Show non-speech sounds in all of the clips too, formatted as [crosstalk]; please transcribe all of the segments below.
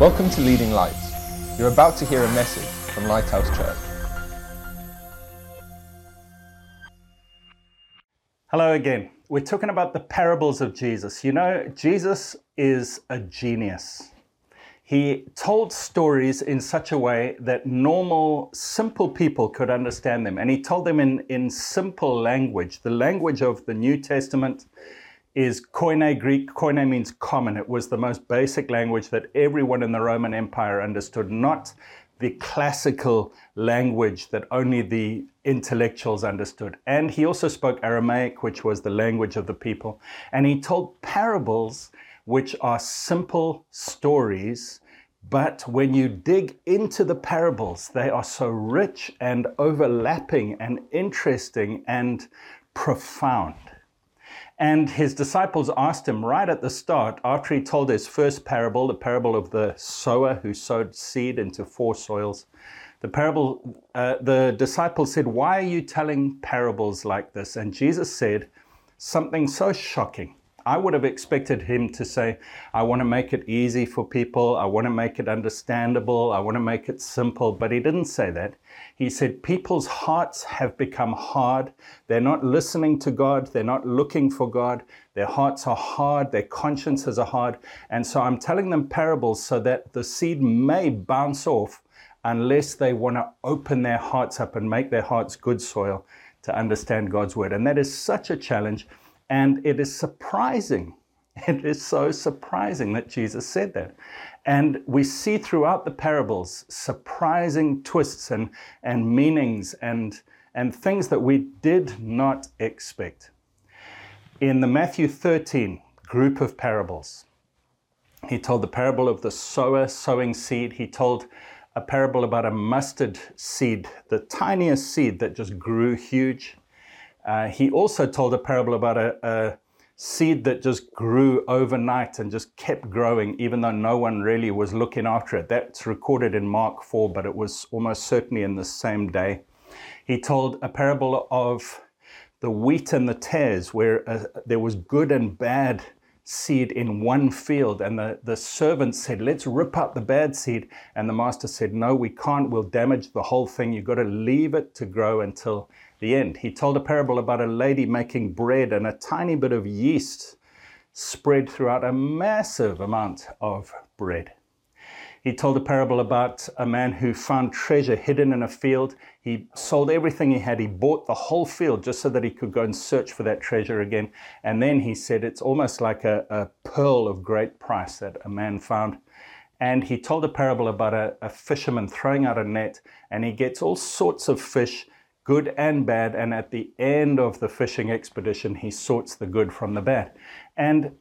Welcome to Leading Lights. You're about to hear a message from Lighthouse Church. Hello again. We're talking about the parables of Jesus. You know, Jesus is a genius. He told stories in such a way that normal, simple people could understand them. And he told them in, in simple language, the language of the New Testament, is Koine Greek. Koine means common. It was the most basic language that everyone in the Roman Empire understood, not the classical language that only the intellectuals understood. And he also spoke Aramaic, which was the language of the people. And he told parables, which are simple stories. But when you dig into the parables, they are so rich and overlapping and interesting and profound. And his disciples asked him right at the start, after he told his first parable, the parable of the sower who sowed seed into four soils. The parable, uh, the disciples said, Why are you telling parables like this? And Jesus said something so shocking. I would have expected him to say, I want to make it easy for people. I want to make it understandable. I want to make it simple. But he didn't say that. He said, People's hearts have become hard. They're not listening to God. They're not looking for God. Their hearts are hard. Their consciences are hard. And so I'm telling them parables so that the seed may bounce off unless they want to open their hearts up and make their hearts good soil to understand God's word. And that is such a challenge. And it is surprising. [laughs] It is so surprising that Jesus said that. And we see throughout the parables surprising twists and, and meanings and, and things that we did not expect. In the Matthew 13 group of parables, he told the parable of the sower sowing seed. He told a parable about a mustard seed, the tiniest seed that just grew huge. Uh, he also told a parable about a, a, seed that just grew overnight and just kept growing, even though no one really was looking after it. That's recorded in Mark 4, but it was almost certainly in the same day. He told a parable of the wheat and the tares, where uh, there was good and bad seed in one field. And the, the servant said, Let's rip up the bad seed. And the master said, No, we can't. We'll damage the whole thing. You've got to leave it to grow until the end. He told a parable about a lady making bread and a tiny bit of yeast spread throughout a massive amount of bread. He told a parable about a man who found treasure hidden in a field. He sold everything he had. He bought the whole field just so that he could go and search for that treasure again. And then he said it's almost like a, a pearl of great price that a man found. And he told a parable about a, a fisherman throwing out a net and he gets all sorts of fish good and bad. And at the end of the fishing expedition, he sorts the good from the bad. And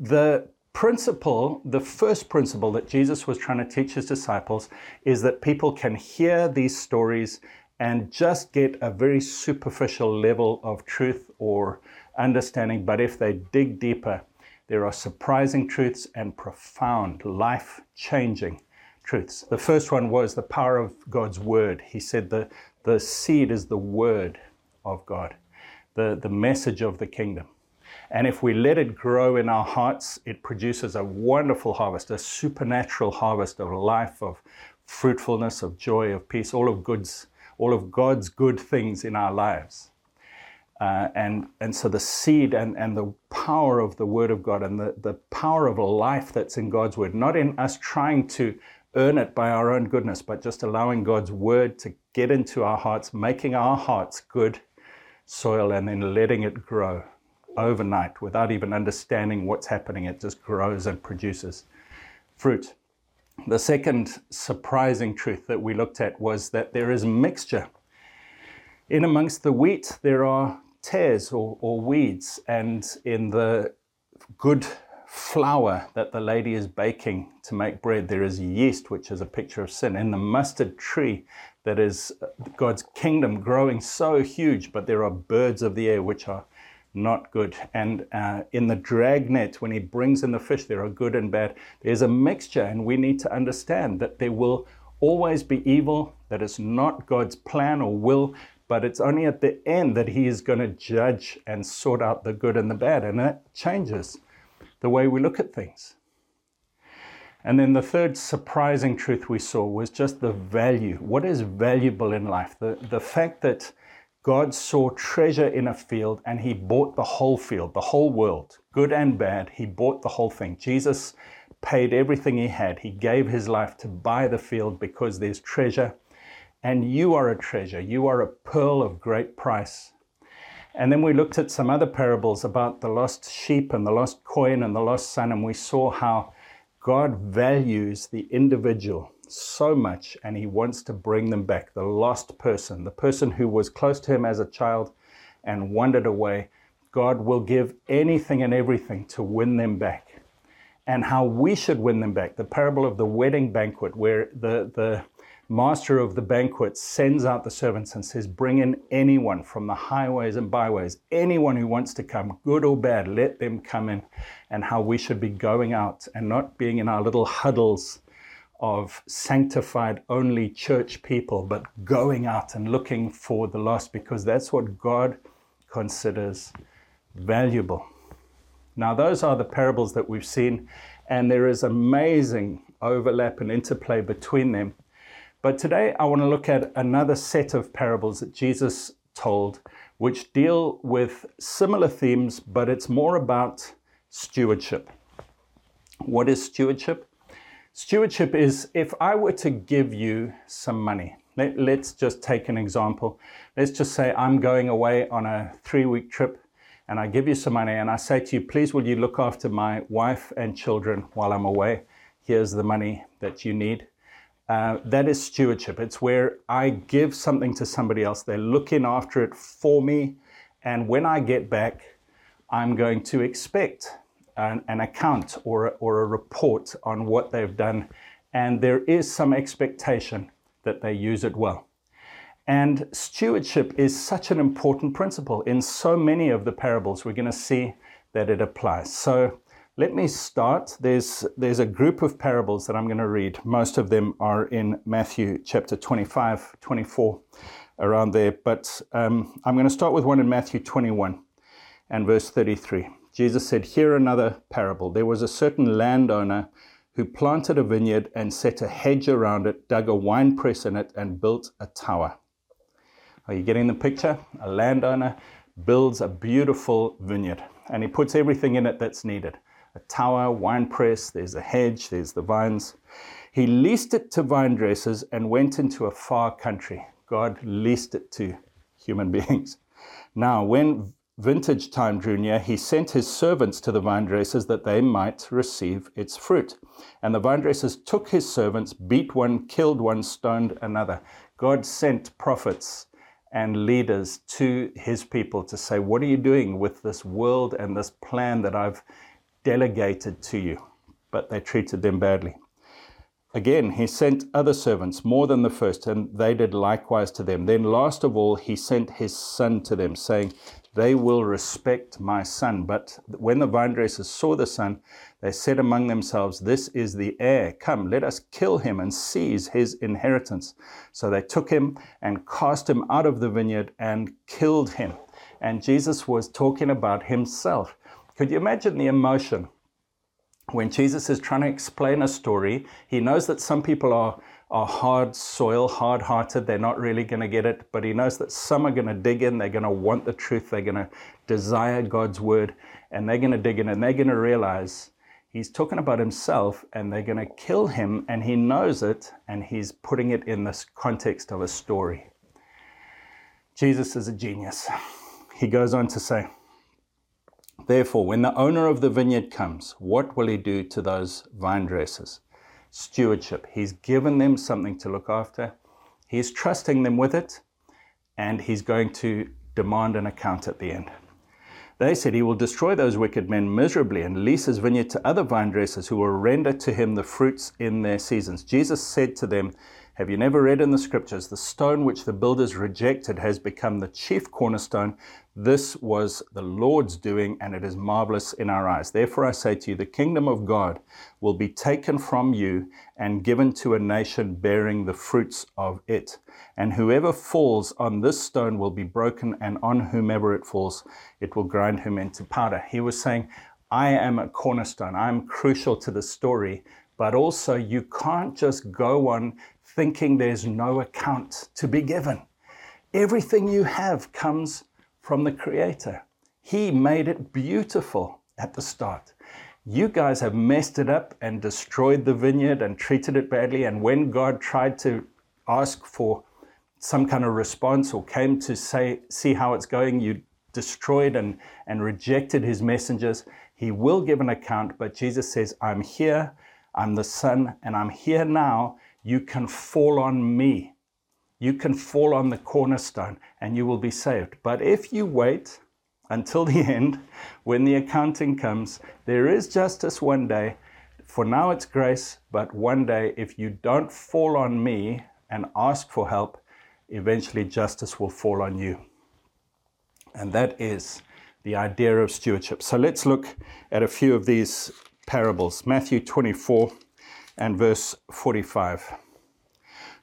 the principle, the first principle that Jesus was trying to teach his disciples is that people can hear these stories and just get a very superficial level of truth or understanding. But if they dig deeper, there are surprising truths and profound, life changing truths. The first one was the power of God's word. He said the, the seed is the word of God, the, the message of the kingdom. And if we let it grow in our hearts, it produces a wonderful harvest, a supernatural harvest of life, of fruitfulness, of joy, of peace, all of goods, all of God's good things in our lives. Uh, and, and so the seed and, and the power of the Word of God and the, the power of life that's in God's Word, not in us trying to earn it by our own goodness, but just allowing God's Word to get into our hearts, making our hearts good soil, and then letting it grow overnight without even understanding what's happening. It just grows and produces fruit. The second surprising truth that we looked at was that there is mixture. In amongst the wheat, there are tares or, or weeds, and in the good flour that the lady is baking to make bread, there is yeast, which is a picture of sin. In the mustard tree, that is God's kingdom growing so huge, but there are birds of the air which are not good. And uh, in the dragnet, when he brings in the fish, there are good and bad. There's a mixture, and we need to understand that there will always be evil, that is not God's plan or will, but it's only at the end that he is going to judge and sort out the good and the bad. And that changes the way we look at things. And then the third surprising truth we saw was just the value. What is valuable in life? The, the fact that God saw treasure in a field and he bought the whole field, the whole world, good and bad. He bought the whole thing. Jesus paid everything he had. He gave his life to buy the field because there's treasure. And you are a treasure. You are a pearl of great price. And then we looked at some other parables about the lost sheep and the lost coin and the lost son, and we saw how God values the individual so much and he wants to bring them back. The lost person, the person who was close to him as a child and wandered away, God will give anything and everything to win them back. And how we should win them back. The parable of the wedding banquet, where the, the master of the banquet sends out the servants and says, Bring in anyone from the highways and byways, anyone who wants to come, good or bad, let them come in. And how we should be going out and not being in our little huddles of sanctified only church people, but going out and looking for the lost because that's what God considers valuable. Now, those are the parables that we've seen, and there is amazing overlap and interplay between them. But today I want to look at another set of parables that Jesus told, which deal with similar themes, but it's more about stewardship. What is stewardship? Stewardship is if I were to give you some money, let, us just take an example. Let's just say I'm going away on a three week trip and I give you some money and I say to you, please, will you look after my wife and children while I'm away? Here's the money that you need. Uh, that is stewardship. It's where I give something to somebody else. They're looking after it for me. And when I get back, I'm going to expect an, an account or a, or a report on what they've done. And there is some expectation that they use it well. And stewardship is such an important principle. In so many of the parables, we're going to see that it applies. So let me start. There's, there's a group of parables that I'm going to read. Most of them are in Matthew chapter 25, 24, around there. But um, I'm going to start with one in Matthew 21 and verse 33. Jesus said, Hear another parable. There was a certain landowner who planted a vineyard and set a hedge around it, dug a winepress in it, and built a tower. Are you getting the picture? A landowner builds a beautiful vineyard and he puts everything in it that's needed a tower, wine press, there's a hedge, there's the vines. He leased it to vine dressers and went into a far country. God leased it to human [laughs] beings. Now, when vintage time drew near, he sent his servants to the vine dressers that they might receive its fruit. And the vine dressers took his servants, beat one, killed one, stoned another. God sent prophets and leaders to his people to say, What are you doing with this world and this plan that I've delegated to you, but they treated them badly. Again, he sent other servants more than the first, and they did likewise to them. Then, last of all, he sent his son to them, saying, They will respect my son. But when the vine dressers saw the son, they said among themselves, This is the heir. Come, let us kill him and seize his inheritance. So they took him and cast him out of the vineyard and killed him. And Jesus was talking about himself. Could you imagine the emotion when Jesus is trying to explain a story? He knows that some people are, are hard soil, hard hearted, they're not really going to get it, but he knows that some are going to dig in, they're going to want the truth, they're going to desire God's word, and they're going to dig in and they're going to realize he's talking about himself and they're going to kill him, and he knows it, and he's putting it in this context of a story. Jesus is a genius. He goes on to say, Therefore, when the owner of the vineyard comes, what will he do to those vine dressers? Stewardship. He's given them something to look after, he's trusting them with it, and he's going to demand an account at the end. They said he will destroy those wicked men miserably and lease his vineyard to other vine dressers who will render to him the fruits in their seasons. Jesus said to them, have you never read in the scriptures, the stone which the builders rejected has become the chief cornerstone? This was the Lord's doing, and it is marvelous in our eyes. Therefore, I say to you, the kingdom of God will be taken from you and given to a nation bearing the fruits of it. And whoever falls on this stone will be broken, and on whomever it falls, it will grind him into powder. He was saying, I am a cornerstone. I'm crucial to the story, but also you can't just go on thinking there's no account to be given. Everything you have comes from the Creator. He made it beautiful at the start. You guys have messed it up and destroyed the vineyard and treated it badly. And when God tried to ask for some kind of response or came to say, see how it's going, you destroyed and, and rejected his messengers. He will give an account, but Jesus says, I'm here, I'm the Son, and I'm here now. You can fall on me. You can fall on the cornerstone and you will be saved. But if you wait until the [laughs] end, when the accounting comes, there is justice one day. For now, it's grace, but one day, if you don't fall on me and ask for help, eventually justice will fall on you. And that is the idea of stewardship. So let's look at a few of these parables Matthew 24 and verse 45.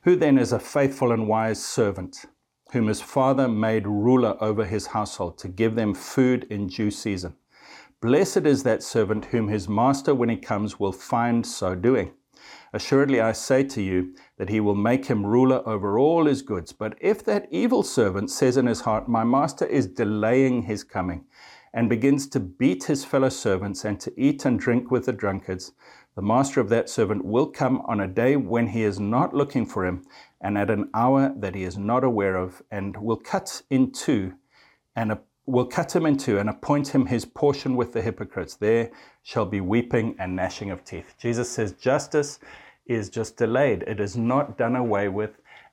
Who then is a faithful and wise servant, whom his father made ruler over his household to give them food in due season? Blessed is that servant whom his master, when he comes, will find so doing. Assuredly, I say to you that he will make him ruler over all his goods. But if that evil servant says in his heart, My master is delaying his coming, and begins to beat his fellow servants and to eat and drink with the drunkards, the master of that servant will come on a day when he is not looking for him, and at an hour that he is not aware of, and will cut in two and will cut him in two and appoint him his portion with the hypocrites. There shall be weeping and gnashing of teeth. Jesus says justice is just delayed, it is not done away with.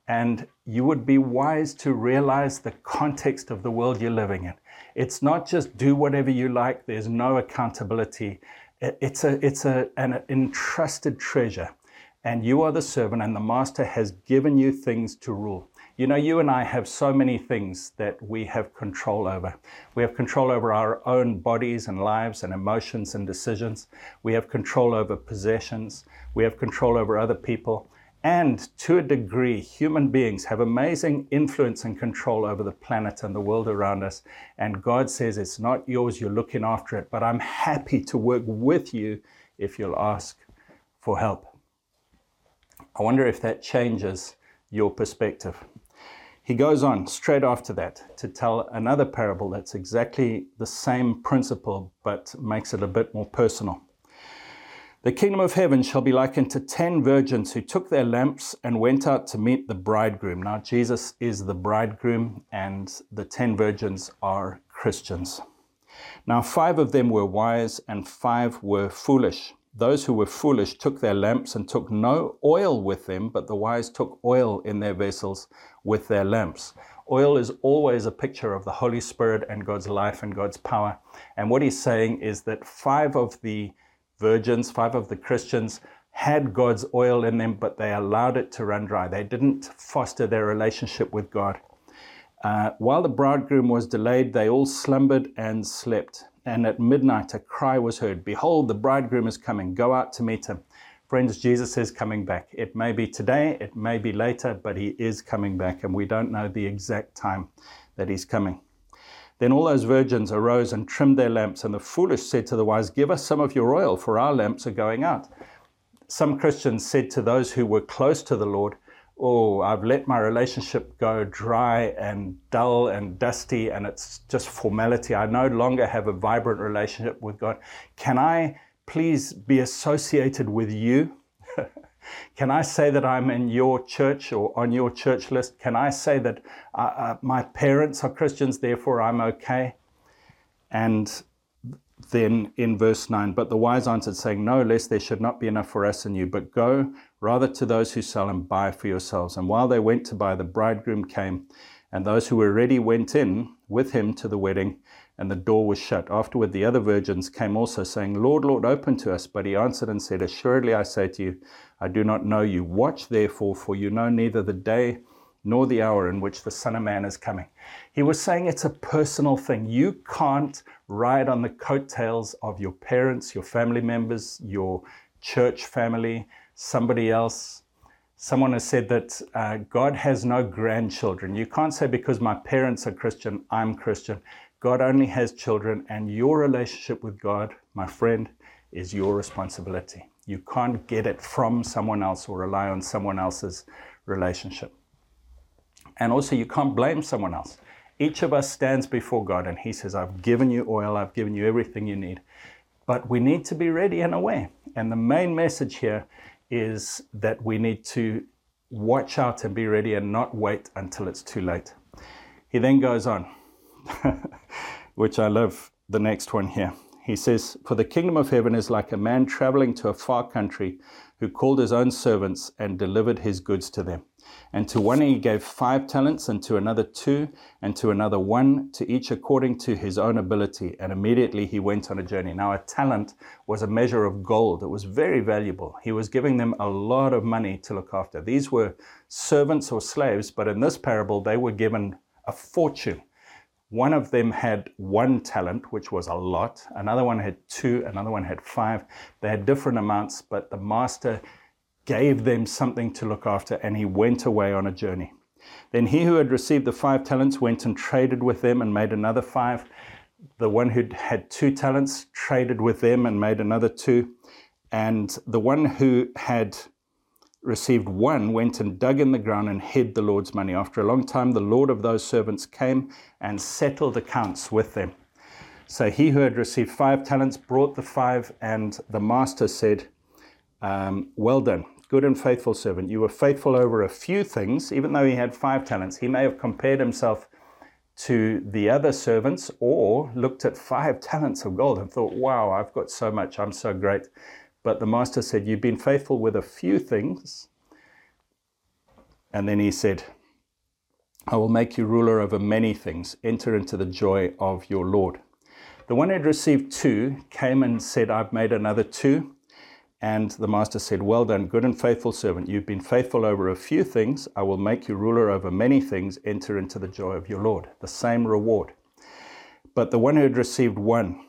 And you would be wise to realize the context of the world you're living in. It's not just do whatever you like, there's no accountability. It's, a, it's a, an entrusted treasure. And you are the servant, and the master has given you things to rule. You know, you and I have so many things that we have control over. We have control over our own bodies and lives and emotions and decisions. We have control over possessions. We have control over other people. And to a degree, human beings have amazing influence and control over the planet and the world around us. And God says, It's not yours, you're looking after it, but I'm happy to work with you if you'll ask for help. I wonder if that changes your perspective. He goes on straight after that to tell another parable that's exactly the same principle but makes it a bit more personal. The kingdom of heaven shall be likened to ten virgins who took their lamps and went out to meet the bridegroom. Now, Jesus is the bridegroom, and the ten virgins are Christians. Now, five of them were wise, and five were foolish. Those who were foolish took their lamps and took no oil with them, but the wise took oil in their vessels with their lamps. Oil is always a picture of the Holy Spirit and God's life and God's power. And what he's saying is that five of the virgins, five of the Christians, had God's oil in them, but they allowed it to run dry. They didn't foster their relationship with God. Uh, while the bridegroom was delayed, they all slumbered and slept. And at midnight, a cry was heard Behold, the bridegroom is coming. Go out to meet him. Friends, Jesus is coming back. It may be today, it may be later, but he is coming back, and we don't know the exact time that he's coming. Then all those virgins arose and trimmed their lamps, and the foolish said to the wise, Give us some of your oil, for our lamps are going out. Some Christians said to those who were close to the Lord, oh, I've let my relationship go dry and dull and dusty, and it's just formality. I no longer have a vibrant relationship with God. Can I please be associated with you? [laughs] Can I say that I'm in your church or on your church list? Can I say that uh, uh, my parents are Christians, therefore I'm okay? And then in verse 9, but the wise answered, saying, No, lest there should not be enough for us and you, but go rather to those who sell and buy for yourselves. And while they went to buy, the bridegroom came, and those who were ready went in with him to the wedding, and the door was shut. Afterward, the other virgins came also, saying, Lord, Lord, open to us. But he answered and said, Assuredly I say to you, I do not know you. Watch therefore, for you know neither the day nor the hour in which the Son of Man is coming. He was saying it's a personal thing. You can't ride on the coattails of your parents, your family members, your church family, somebody else. Someone has said that uh, God has no grandchildren. You can't say because my parents are Christian, I'm Christian. God only has children, and your relationship with God, my friend, is your responsibility. You can't get it from someone else or rely on someone else's relationship. And also, you can't blame someone else. Each of us stands before God and He says, I've given you oil, I've given you everything you need. But we need to be ready and aware. And the main message here is that we need to watch out and be ready and not wait until it's too late. He then goes on, [laughs] which I love the next one here. He says, For the kingdom of heaven is like a man traveling to a far country who called his own servants and delivered his goods to them. And to one he gave five talents, and to another two, and to another one, to each according to his own ability. And immediately he went on a journey. Now, a talent was a measure of gold, it was very valuable. He was giving them a lot of money to look after. These were servants or slaves, but in this parable, they were given a fortune. One of them had one talent, which was a lot. Another one had two. Another one had five. They had different amounts, but the master gave them something to look after, and he went away on a journey. Then he who had received the five talents went and traded with them and made another five. The one who had two talents traded with them and made another two. And the one who had received one went and dug in the ground and hid the Lord's money. After a long time, the Lord of those servants came and settled accounts with them. So he who had received five talents brought the five, and the master said, um, Well done, Good and faithful servant, you were faithful over a few things, even though he had five talents. He may have compared himself to the other servants or looked at five talents of gold and thought, wow, I've got so much, I'm so great. But the master said, You've been faithful with a few things. And then he said, I will make you ruler over many things. Enter into the joy of your Lord. The one who had received two came and said, I've made another two. And the master said, Well done, good and faithful servant. You've been faithful over a few things. I will make you ruler over many things. Enter into the joy of your Lord. The same reward. But the one who had received one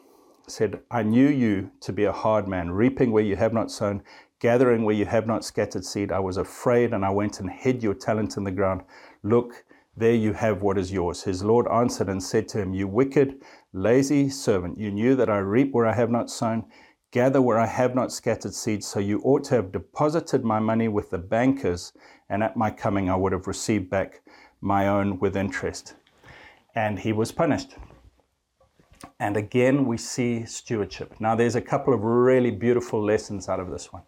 said, I knew you to be a hard man, reaping where you have not sown, gathering where you have not scattered seed. I was afraid, and I went and hid your talent in the ground. Look, there you have what is yours. His Lord answered and said to him, You wicked, lazy servant, you knew that I reap where I have not sown gather where I have not scattered seed, so you ought to have deposited my money with the bankers, and at my coming I would have received back my own with interest. And he was punished. And again, we see stewardship. Now, there's a couple of really beautiful lessons out of this one.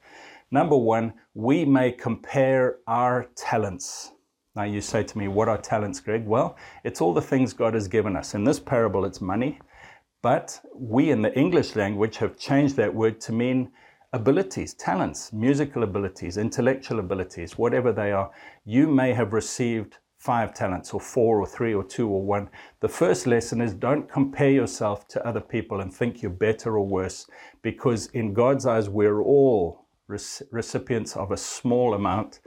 Number one, we may compare our talents. Now, you say to me, What are talents, Greg? Well, it's all the things God has given us. In this parable, it's money. But we in the English language have changed that word to mean abilities, talents, musical abilities, intellectual abilities, whatever they are. You may have received five talents, or four, or three, or two, or one. The first lesson is don't compare yourself to other people and think you're better or worse, because in God's eyes, we're all recipients of a small amount.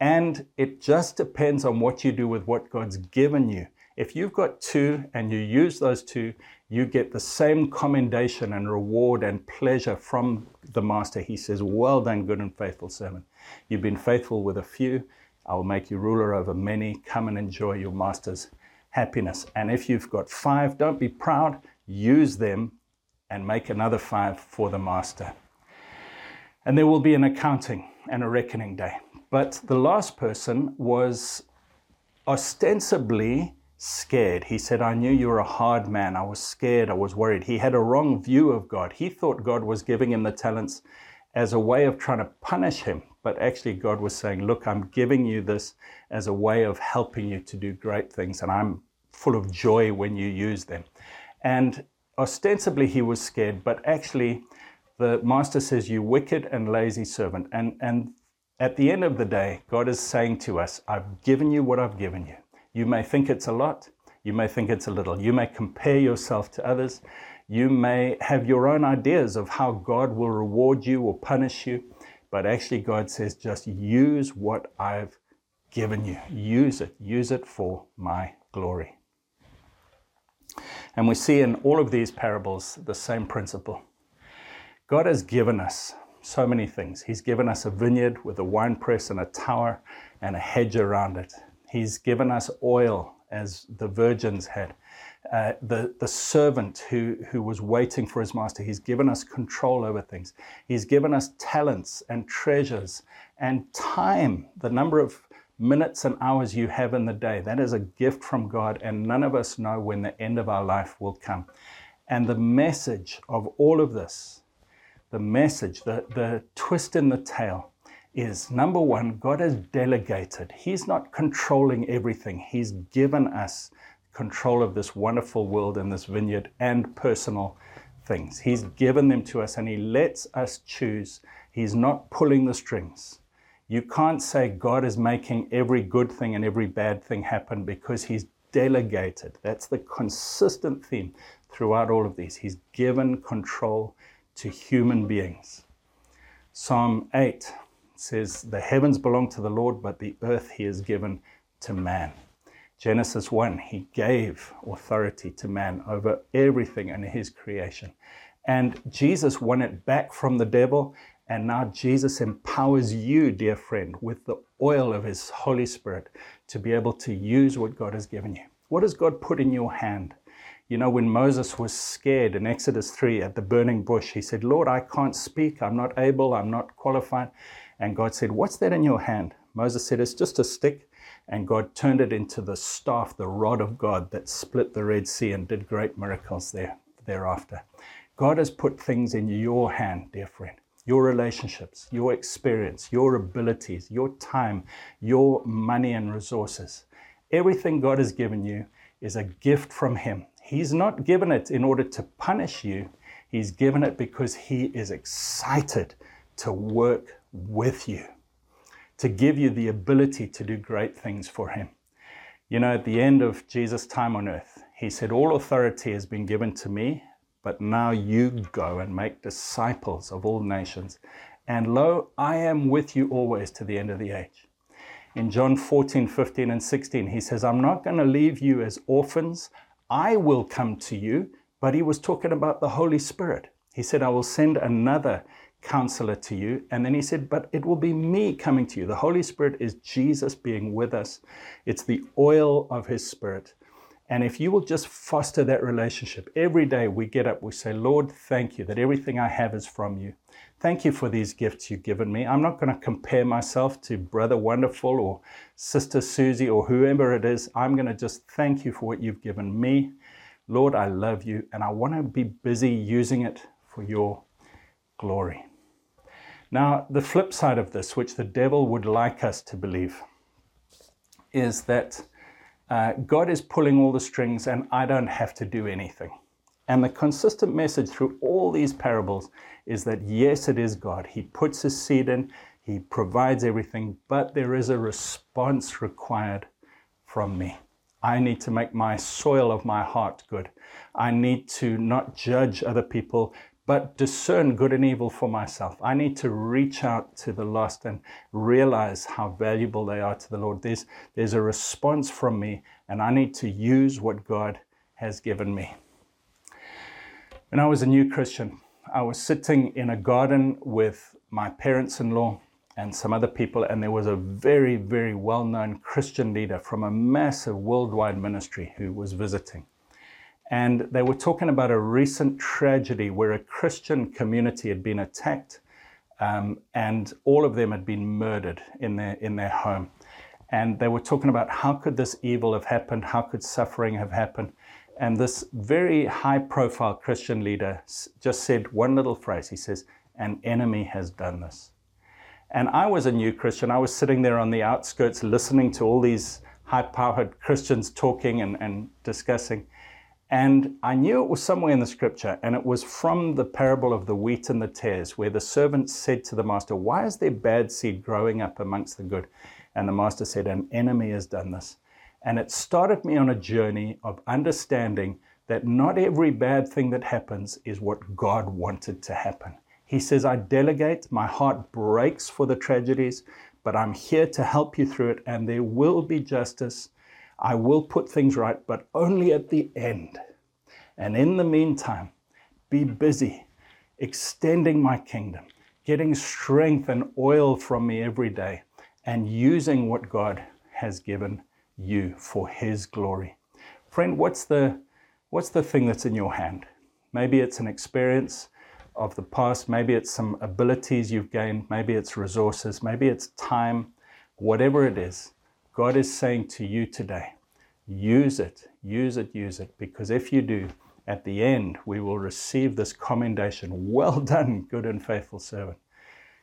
And it just depends on what you do with what God's given you. If you've got two and you use those two, you get the same commendation and reward and pleasure from the master. He says, Well done, good and faithful servant. You've been faithful with a few. I will make you ruler over many. Come and enjoy your master's happiness. And if you've got five, don't be proud. Use them and make another five for the master. And there will be an accounting and a reckoning day. But the last person was ostensibly scared. He said, I knew you were a hard man. I was scared. I was worried. He had a wrong view of God. He thought God was giving him the talents as a way of trying to punish him. But actually, God was saying, Look, I'm giving you this as a way of helping you to do great things. And I'm full of joy when you use them. And ostensibly, he was scared. But actually, the master says, You wicked and lazy servant. And, and at the end of the day, God is saying to us, I've given you what I've given you. You may think it's a lot, you may think it's a little. You may compare yourself to others. You may have your own ideas of how God will reward you or punish you, but actually, God says, just use what I've given you. Use it. Use it for my glory. And we see in all of these parables the same principle. God has given us so many things. He's given us a vineyard with a winepress and a tower and a hedge around it. He's given us oil as the virgins had. uh, the, the servant who, who was waiting for his master. He's given us control over things. He's given us talents and treasures and time, the number of minutes and hours you have in the day. That is a gift from God, and none of us know when the end of our life will come. And the message of all of this, the message, the, the twist in the tail, is number one, God has delegated. He's not controlling everything, He's given us control of this wonderful world and this vineyard and personal things. He's given them to us and He lets us choose. He's not pulling the strings. You can't say God is making every good thing and every bad thing happen because He's delegated. That's the consistent theme throughout all of these. He's given control to human beings. Psalm 8 says, The heavens belong to the Lord, but the earth He has given to man. Genesis 1, he gave authority to man over everything in his creation. And Jesus won it back from the devil. And now Jesus empowers you, dear friend, with the oil of his Holy Spirit to be able to use what God has given you. What has God put in your hand? You know, when Moses was scared in Exodus 3 at the burning bush, he said, Lord, I can't speak. I'm not able. I'm not qualified. And God said, What's that in your hand? Moses said, It's just a stick and God turned it into the staff, the rod of God that split the Red Sea and did great miracles there thereafter. God has put things in your hand, dear friend. Your relationships, your experience, your abilities, your time, your money and resources. Everything God has given you is a gift from Him. He's not given it in order to punish you, He's given it because He is excited to work with you to give you the ability to do great things for Him. You know, at the end of Jesus' time on earth, He said, All authority has been given to me, but now you go and make disciples of all nations. And lo, I am with you always to the end of the age. In John 14, 15, and 16, he says, I'm not going to leave you as orphans. I will come to you. But he was talking about the Holy Spirit. He said, I will send another counselor to you. And then he said, But it will be me coming to you. The Holy Spirit is Jesus being with us, it's the oil of his spirit. And if you will just foster that relationship, every day we get up, we say, Lord, thank you that everything I have is from you. Thank you for these gifts you've given me. I'm not going to compare myself to Brother Wonderful or Sister Susie or whoever it is. I'm going to just thank you for what you've given me. Lord, I love you and I want to be busy using it for your glory. Now, the flip side of this, which the devil would like us to believe, is that uh, God is pulling all the strings and I don't have to do anything. And the consistent message through all these parables is that yes, it is God. He puts his seed in, he provides everything, but there is a response required from me. I need to make my soil of my heart good. I need to not judge other people but discern good and evil for myself. I need to reach out to the lost and realize how valuable they are to the Lord. There's, there's a response from me, and I need to use what God has given me. When I was a new Christian, I was sitting in a garden with my parents in law and some other people, and there was a very, very well known Christian leader from a massive worldwide ministry who was visiting. And they were talking about a recent tragedy where a Christian community had been attacked um, and all of them had been murdered in their, in their home. And they were talking about how could this evil have happened? How could suffering have happened? And this very high profile Christian leader just said one little phrase. He says, An enemy has done this. And I was a new Christian. I was sitting there on the outskirts listening to all these high powered Christians talking and, and discussing. And I knew it was somewhere in the scripture, and it was from the parable of the wheat and the tares, where the servant said to the master, Why is there bad seed growing up amongst the good? And the master said, An enemy has done this. And it started me on a journey of understanding that not every bad thing that happens is what God wanted to happen. He says, I delegate, my heart breaks for the tragedies, but I'm here to help you through it, and there will be justice I will put things right, but only at the end. And in the meantime, be busy extending my kingdom, getting strength and oil from me every day, and using what God has given you for His glory. Friend, what's the What's the thing that's in your hand? Maybe it's an experience of the past, maybe it's some abilities you've gained, maybe it's resources, maybe it's time, whatever it is. God is saying to you today, use it, use it, use it, because if you do, at the end, we will receive this commendation. Well [laughs] done, good and faithful servant.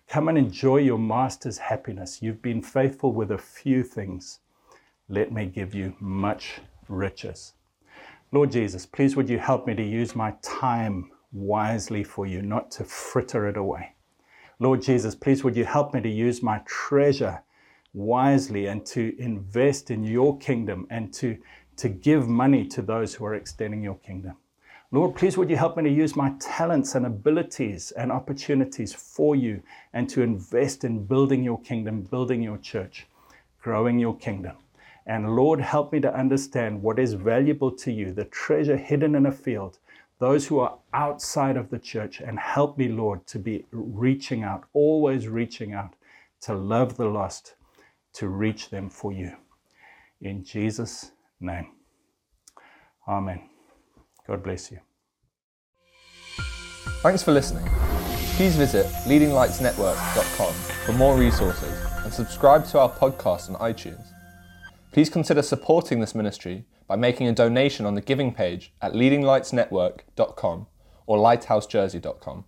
Come and enjoy your master's happiness. You've been faithful with a few things. Let me give you much riches. Lord Jesus, please would you help me to use my time wisely for you, not to fritter it away. Lord Jesus, please would you help me to use my treasure wisely and to invest in your kingdom and to, to give money to those who are extending your kingdom. Lord, please would you help me to use my talents and abilities and opportunities for you and to invest in building your kingdom, building your church, growing your kingdom. And Lord, help me to understand what is valuable to you, the treasure hidden in a field, those who are outside of the church, and help me, Lord, to be reaching out, always reaching out to love the lost, to reach them for you. In Jesus' name. Amen. God bless you. Thanks for listening. Please visit leadinglightsnetwork.com for more resources and subscribe to our podcast on iTunes. Please consider supporting this ministry by making a donation on the giving page at leadinglightsnetwork.com or lighthousejersey.com.